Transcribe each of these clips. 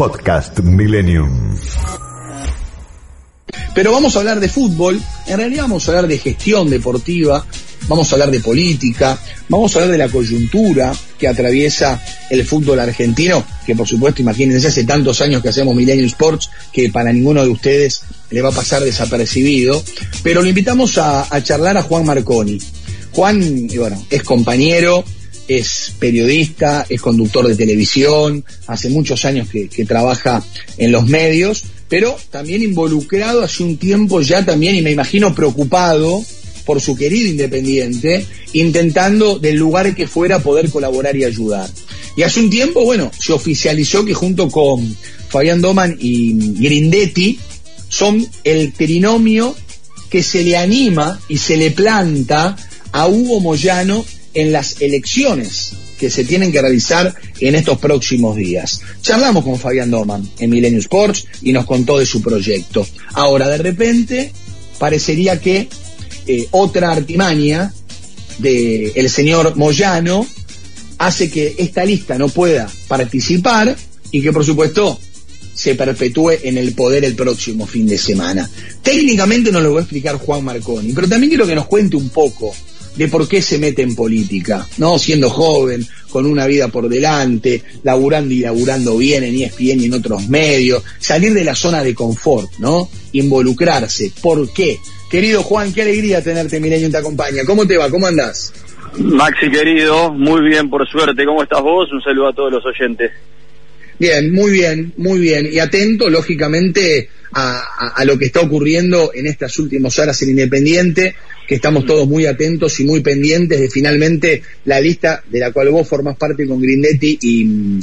Podcast Millennium. Pero vamos a hablar de fútbol, en realidad vamos a hablar de gestión deportiva, vamos a hablar de política, vamos a hablar de la coyuntura que atraviesa el fútbol argentino, que por supuesto, imagínense, hace tantos años que hacemos Millennium Sports, que para ninguno de ustedes le va a pasar desapercibido, pero lo invitamos a, a charlar a Juan Marconi. Juan, bueno, es compañero, es periodista, es conductor de televisión, hace muchos años que, trabaja en los medios, pero también involucrado hace un tiempo ya también, y me imagino preocupado por su querido Independiente, intentando del lugar que fuera poder colaborar y ayudar. Y hace un tiempo, bueno, se oficializó que junto con Fabián Doman y Grindetti son el trinomio que se le anima y se le planta a Hugo Moyano en las elecciones que se tienen que realizar en estos próximos días. Charlamos con Fabián Doman en Milenio Sports y nos contó de su proyecto. Ahora, de repente, parecería que eh, otra artimaña del el señor Moyano hace que esta lista no pueda participar y que, por supuesto, se perpetúe en el poder el próximo fin de semana. Técnicamente nos lo va a explicar Juan Marconi, pero también quiero que nos cuente un poco de por qué se mete en política, ¿no? Siendo joven, con una vida por delante, laburando y laburando bien en ESPN y en otros medios, salir de la zona de confort, ¿no? Involucrarse. ¿Por qué? Querido Juan, qué alegría tenerte, Milenio te acompaña. ¿Cómo te va? ¿Cómo andás? Maxi querido, muy bien, por suerte. ¿Cómo estás vos? Un saludo a todos los oyentes. Bien, muy bien, muy bien. Y atento, lógicamente, a, a, a, lo que está ocurriendo en estas últimas horas en Independiente, que estamos todos muy atentos y muy pendientes de finalmente la lista de la cual vos formás parte con Grindetti y,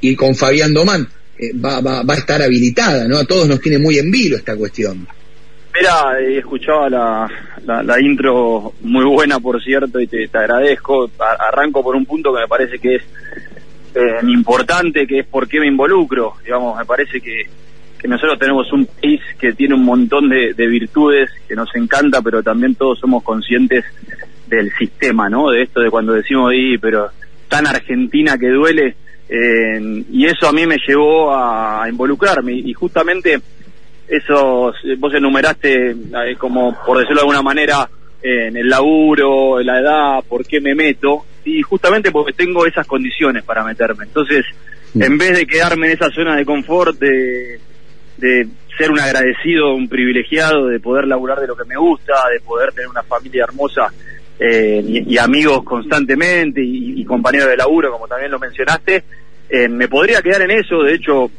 y con Fabián Domán. Eh, va, va, va, a estar habilitada, ¿no? A todos nos tiene muy en vilo esta cuestión. Mira, he escuchado la, la, la, intro muy buena, por cierto, y te, te agradezco. Arranco por un punto que me parece que es eh, importante, que es por qué me involucro. Digamos, me parece que, que nosotros tenemos un país que tiene un montón de, de, virtudes que nos encanta, pero también todos somos conscientes del sistema, ¿no? De esto de cuando decimos, y, pero tan argentina que duele. Eh, y eso a mí me llevó a, a involucrarme. Y justamente eso, vos enumeraste eh, como, por decirlo de alguna manera, en el laburo, en la edad, por qué me meto, y justamente porque tengo esas condiciones para meterme. Entonces, mm. en vez de quedarme en esa zona de confort, de, de ser un agradecido, un privilegiado, de poder laburar de lo que me gusta, de poder tener una familia hermosa eh, y, amigos constantemente y, y, compañeros de laburo, como también lo mencionaste, eh, me podría quedar en eso, de hecho,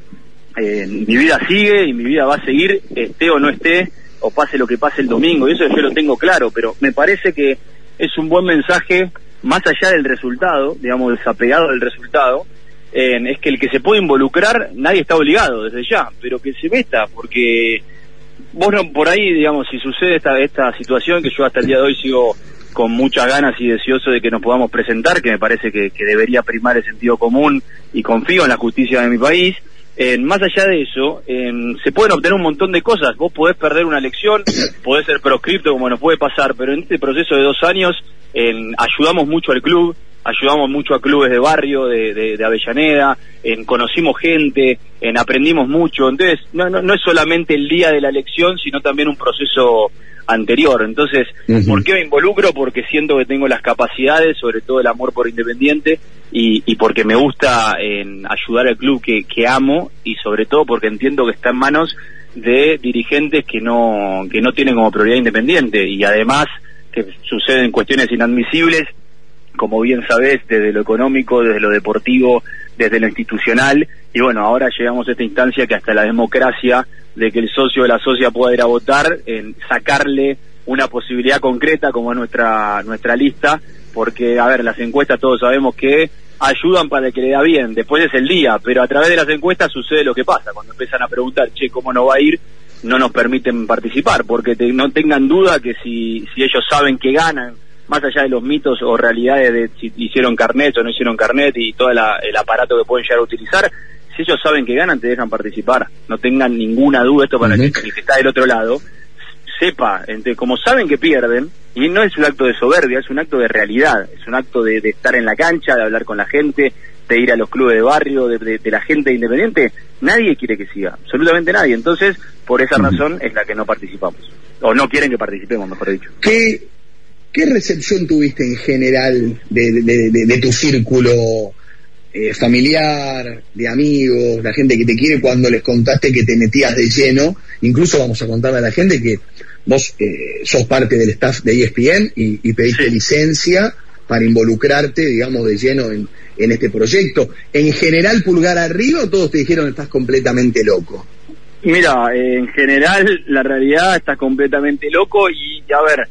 eh, mi vida sigue y mi vida va a seguir, esté o no esté, o pase lo que pase el domingo, y eso yo lo tengo claro, pero me parece que es un buen mensaje, más allá del resultado, digamos, desapegado del resultado, es que el que se puede involucrar, nadie está obligado desde ya, pero que se meta, porque vos no, por ahí, digamos, si sucede esta, esta situación, que yo hasta el día de hoy sigo con muchas ganas y deseoso de que nos podamos presentar, que me parece que, debería primar el sentido común y confío en la justicia de mi país, eh, más allá de eso, se pueden obtener un montón de cosas. Vos podés perder una elección, podés ser proscripto como nos puede pasar, pero en este proceso de dos años eh, ayudamos mucho al club, ayudamos mucho a clubes de barrio, de, de, de Avellaneda, en conocimos gente, en aprendimos mucho. Entonces, no, no, no es solamente el día de la elección, sino también un proceso anterior. Entonces, uh -huh. ¿por qué me involucro? Porque siento que tengo las capacidades, sobre todo el amor por Independiente, y, y porque me gusta en ayudar al club que, que amo, y sobre todo porque entiendo que está en manos de dirigentes que no, que no tienen como prioridad Independiente, y además que suceden cuestiones inadmisibles, como bien sabés, desde lo económico, desde lo deportivo, desde lo institucional, y bueno, ahora llegamos a esta instancia que hasta la democracia de que el socio o la socia pueda ir a votar, en sacarle una posibilidad concreta como nuestra nuestra lista, porque a ver, las encuestas todos sabemos que ayudan para que le da bien, después es el día, pero a través de las encuestas sucede lo que pasa, cuando empiezan a preguntar, che, ¿cómo no va a ir? No nos permiten participar, porque no tengan duda que si, si ellos saben que ganan, más allá de los mitos o realidades de si hicieron carnet o no hicieron carnet y todo la, el aparato que pueden llegar a utilizar, si ellos saben que ganan, te dejan participar. No tengan ninguna duda, esto para uh -huh. el, que, está del otro lado, sepa, entre, como saben que pierden, y no es un acto de soberbia, es un acto de realidad, es un acto de, de estar en la cancha, de hablar con la gente, de ir a los clubes de barrio, de, la gente independiente, nadie quiere que siga, absolutamente nadie. Entonces, por esa razón es la que no participamos, o no quieren que participemos, mejor dicho. ¿Qué, qué recepción tuviste en general de, tu círculo eh, familiar, de amigos, la gente que te quiere cuando les contaste que te metías de lleno? Incluso vamos a contarle a la gente que vos eh, sos parte del staff de ESPN y, pediste licencia para involucrarte, digamos, de lleno en, este proyecto. En general, pulgar arriba, o todos te dijeron estás completamente loco. Mira, en general, la realidad estás completamente loco y, a ver,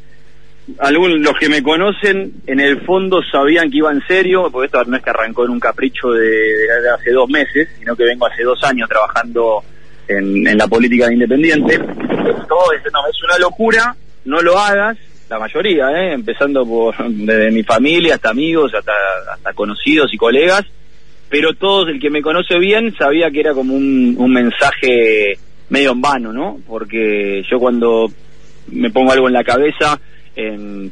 algunos los que me conocen en el fondo sabían que iba en serio, porque esto no es que arrancó en un capricho de, hace dos meses, sino que vengo hace dos años trabajando en, la política de independiente. Todo es, no, es una locura, no lo hagas, la mayoría, ¿eh? empezando por desde mi familia hasta amigos, hasta, hasta conocidos y colegas, pero todos, el que me conoce bien, sabía que era como un, un mensaje medio en vano, ¿no? Porque yo cuando me pongo algo en la cabeza,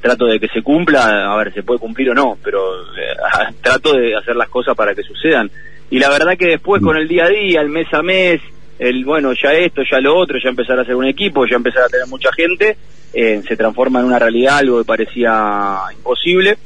trato de que se cumpla, a ver, se puede cumplir o no, pero eh, trato de hacer las cosas para que sucedan. Y la verdad que después con el día a día, el mes a mes, el bueno, ya esto, ya lo otro, ya empezar a hacer un equipo, ya empezar a tener mucha gente, eh, se transforma en una realidad algo que parecía imposible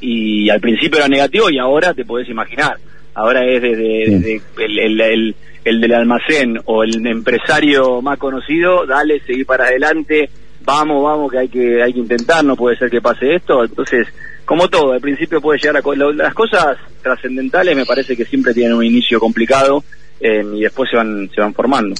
y al principio era negativo y ahora te podés imaginar, ahora es desde, el, el, del almacén o el empresario más conocido, dale, seguir para adelante, vamos, vamos, que hay que hay que intentar, no puede ser que pase esto, entonces como todo, al principio puede llegar a las cosas trascendentales me parece que siempre tienen un inicio complicado eh, y después se van, se van formando.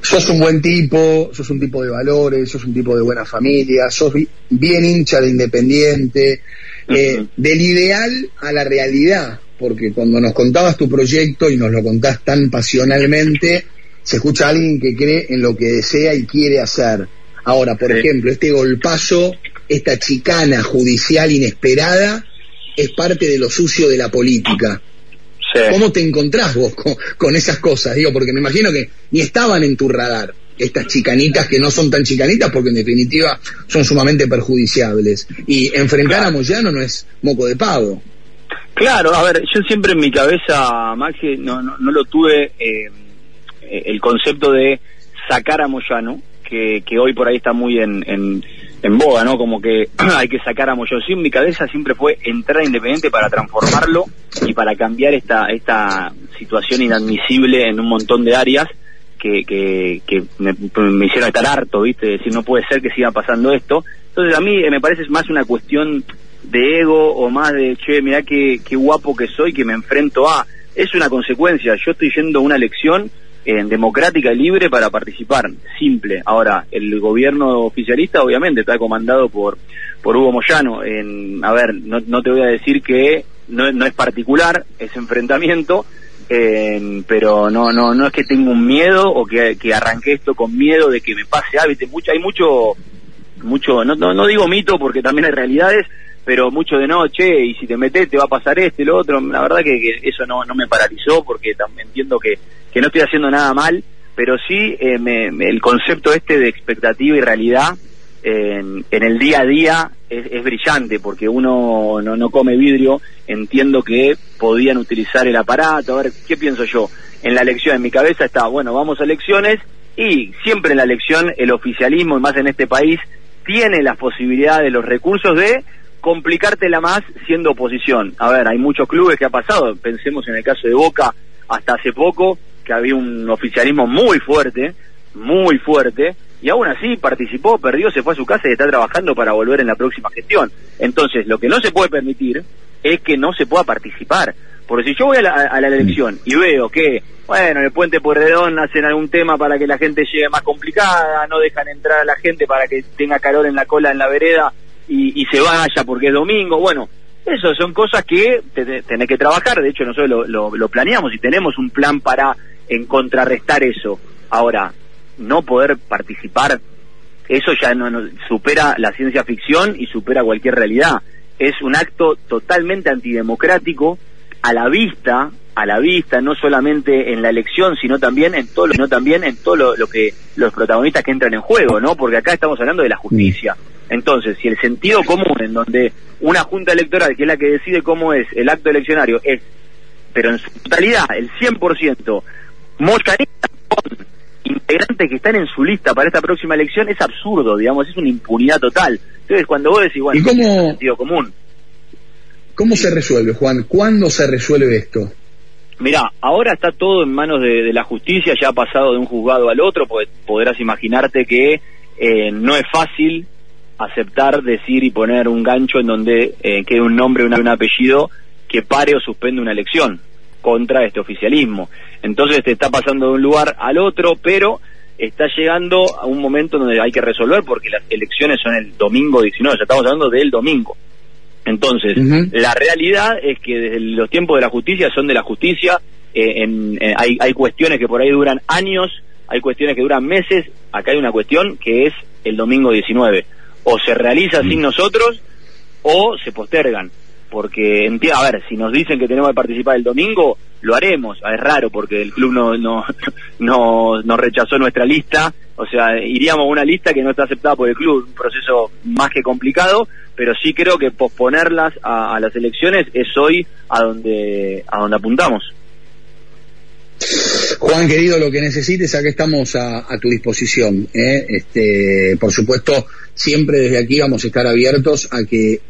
Sos un buen tipo, sos un tipo de valores, sos un tipo de buena familia, sos bien hincha de Independiente, eh, del ideal a la realidad, porque cuando nos contabas tu proyecto y nos lo contás tan pasionalmente, se escucha a alguien que cree en lo que desea y quiere hacer. Ahora, por ejemplo, este golpazo, esta chicana judicial inesperada, es parte de lo sucio de la política. ¿Cómo te encontrás vos con, esas cosas? Digo, porque me imagino que ni estaban en tu radar estas chicanitas que no son tan chicanitas porque en definitiva son sumamente perjudiciables. Y enfrentar a Moyano no es moco de pavo. Claro, a ver, yo siempre en mi cabeza, Maxi, no, no, lo tuve eh, el concepto de sacar a Moyano, que, que hoy por ahí está muy en, en boga, ¿no? Como que hay que sacar a Moyano. Sí, mi cabeza siempre fue entrar Independiente para transformarlo y para cambiar esta, esta situación inadmisible en un montón de áreas que, que, que me, hicieron estar harto, ¿viste? decir, no puede ser que siga pasando esto. Entonces a mí eh, me parece más una cuestión de ego o más de, che, mirá qué, qué guapo que soy, que me enfrento a... Es una consecuencia, yo estoy yendo a una elección en democrática y libre para participar, simple. Ahora, el gobierno oficialista obviamente está comandado por por Hugo Moyano. En, a ver, no, no te voy a decir que no, no es particular ese enfrentamiento, pero no no no es que tenga un miedo o que, que arranque esto con miedo de que me pase. Mucho, hay mucho, mucho, no, no, no digo mito porque también hay realidades, pero mucho de noche y si te metes te va a pasar este lo otro. La verdad que, eso no, no me paralizó porque también entiendo que, que no estoy haciendo nada mal, pero sí eh, me, el concepto este de expectativa y realidad en, en el día a día es, brillante porque uno no, no come vidrio. Entiendo que podían utilizar el aparato. A ver, ¿qué pienso yo? En la elección, en mi cabeza está, bueno, vamos a elecciones y siempre en la elección el oficialismo, y más en este país, tiene las posibilidades, los recursos de complicártela más siendo oposición. A ver, hay muchos clubes que ha pasado, pensemos en el caso de Boca hasta hace poco, que había un oficialismo muy fuerte, muy fuerte, y aún así participó, perdió, se fue a su casa y está trabajando para volver en la próxima gestión. Entonces, lo que no se puede permitir es que no se pueda participar. Porque si yo voy a la, a la elección y veo que, bueno, en el puente Porredón hacen algún tema para que la gente llegue más complicada, no dejan entrar a la gente para que tenga calor en la cola en la vereda y, se vaya porque es domingo. Bueno, eso son cosas que tenés que trabajar. De hecho, nosotros lo, lo, planeamos y tenemos un plan para en contrarrestar eso. Ahora, no poder participar, eso ya no, supera la ciencia ficción y supera cualquier realidad. Es un acto totalmente antidemocrático a la vista a la vista, no solamente en la elección, sino también en todo, lo, sino también en todo lo, que los protagonistas que entran en juego, ¿no? Porque acá estamos hablando de la justicia. Entonces, si el sentido común en donde una junta electoral, que es la que decide cómo es el acto eleccionario, es, pero en su totalidad, el 100%, moscarita con integrantes que están en su lista para esta próxima elección, es absurdo, digamos, es una impunidad total. Entonces, cuando vos decís, bueno, ¿Y cómo, es sentido común. ¿Cómo se resuelve, Juan? ¿Cuándo se resuelve esto? Mira, ahora está todo en manos de, la justicia, ya ha pasado de un juzgado al otro, podrás imaginarte que eh, no es fácil aceptar, decir y poner un gancho en donde eh, quede un nombre, un, un apellido que pare o suspende una elección contra este oficialismo. Entonces te está pasando de un lugar al otro, pero está llegando a un momento donde hay que resolver porque las elecciones son el domingo 19, ya estamos hablando del domingo. Entonces, la realidad es que desde los tiempos de la justicia son de la justicia, eh, en, eh, hay, hay cuestiones que por ahí duran años, hay cuestiones que duran meses, acá hay una cuestión que es el domingo 19. O se realiza sin nosotros o se postergan. Porque, a ver, si nos dicen que tenemos que participar el domingo, lo haremos. Ah, es raro porque el club no, no, no, no rechazó nuestra lista. O sea, iríamos a una lista que no está aceptada por el club. Un proceso más que complicado, pero sí creo que posponerlas a, las elecciones es hoy a donde, a donde apuntamos. Juan, querido, lo que necesites, acá estamos a, tu disposición. ¿eh? Este, por supuesto, siempre desde aquí vamos a estar abiertos a que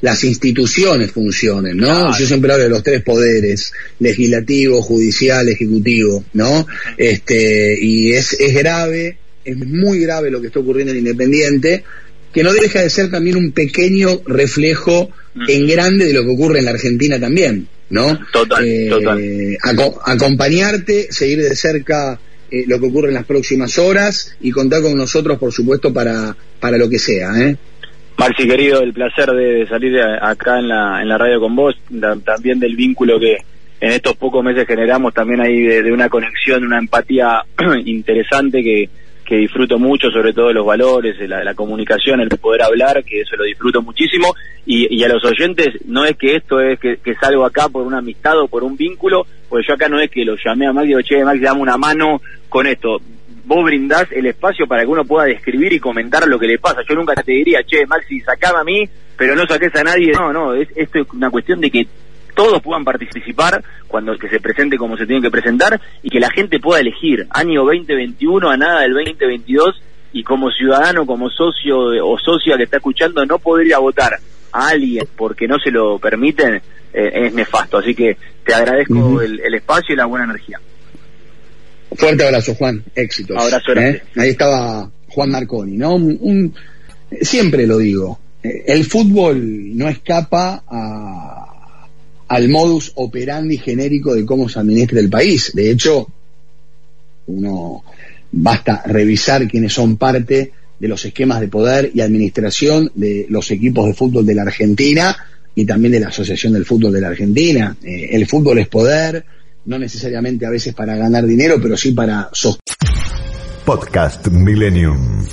las instituciones funcionen, ¿no? Yo siempre hablo de los tres poderes, legislativo, judicial, ejecutivo, ¿no? Este, y es, es grave, es muy grave lo que está ocurriendo en Independiente, que no deja de ser también un pequeño reflejo mm. en grande de lo que ocurre en la Argentina también, ¿no? Total, eh, total. acompañarte, seguir de cerca eh, lo que ocurre en las próximas horas y contar con nosotros, por supuesto, para, para lo que sea, ¿eh? Marci, querido, el placer de salir acá en la, en la radio con vos, también del vínculo que en estos pocos meses generamos, también ahí de una conexión, una empatía interesante que, que disfruto mucho, sobre todo los valores, la, la comunicación, el poder hablar, que eso lo disfruto muchísimo. Y, a los oyentes, no es que esto es que, salgo acá por una amistad o por un vínculo, porque yo acá no es que lo llamé a Max y digo, che, Max, dame una mano con esto. Vos brindás el espacio para que uno pueda describir y comentar lo que le pasa. Yo nunca te diría, che, Maxi, sacame a mí, pero no saques a nadie. No, no, es, esto es una cuestión de que todos puedan participar cuando que se presente como se tiene que presentar y que la gente pueda elegir año 2021 a nada del 2022 y como ciudadano, como socio o socia que está escuchando no podría votar a alguien porque no se lo permiten eh, es nefasto. Así que te agradezco el, espacio y la buena energía. Fuerte abrazo, Juan. Éxitos. Abrazo. ¿Eh? Ahí estaba Juan Marconi, ¿no? Un, siempre lo digo. Eh, el fútbol no escapa a al modus operandi genérico de cómo se administra el país. De hecho, uno basta revisar quiénes son parte de los esquemas de poder y administración de los equipos de fútbol de la Argentina y también de la Asociación del Fútbol de la Argentina. Eh, el fútbol es poder, no necesariamente a veces para ganar dinero, pero sí para sostener. Podcast Millennium.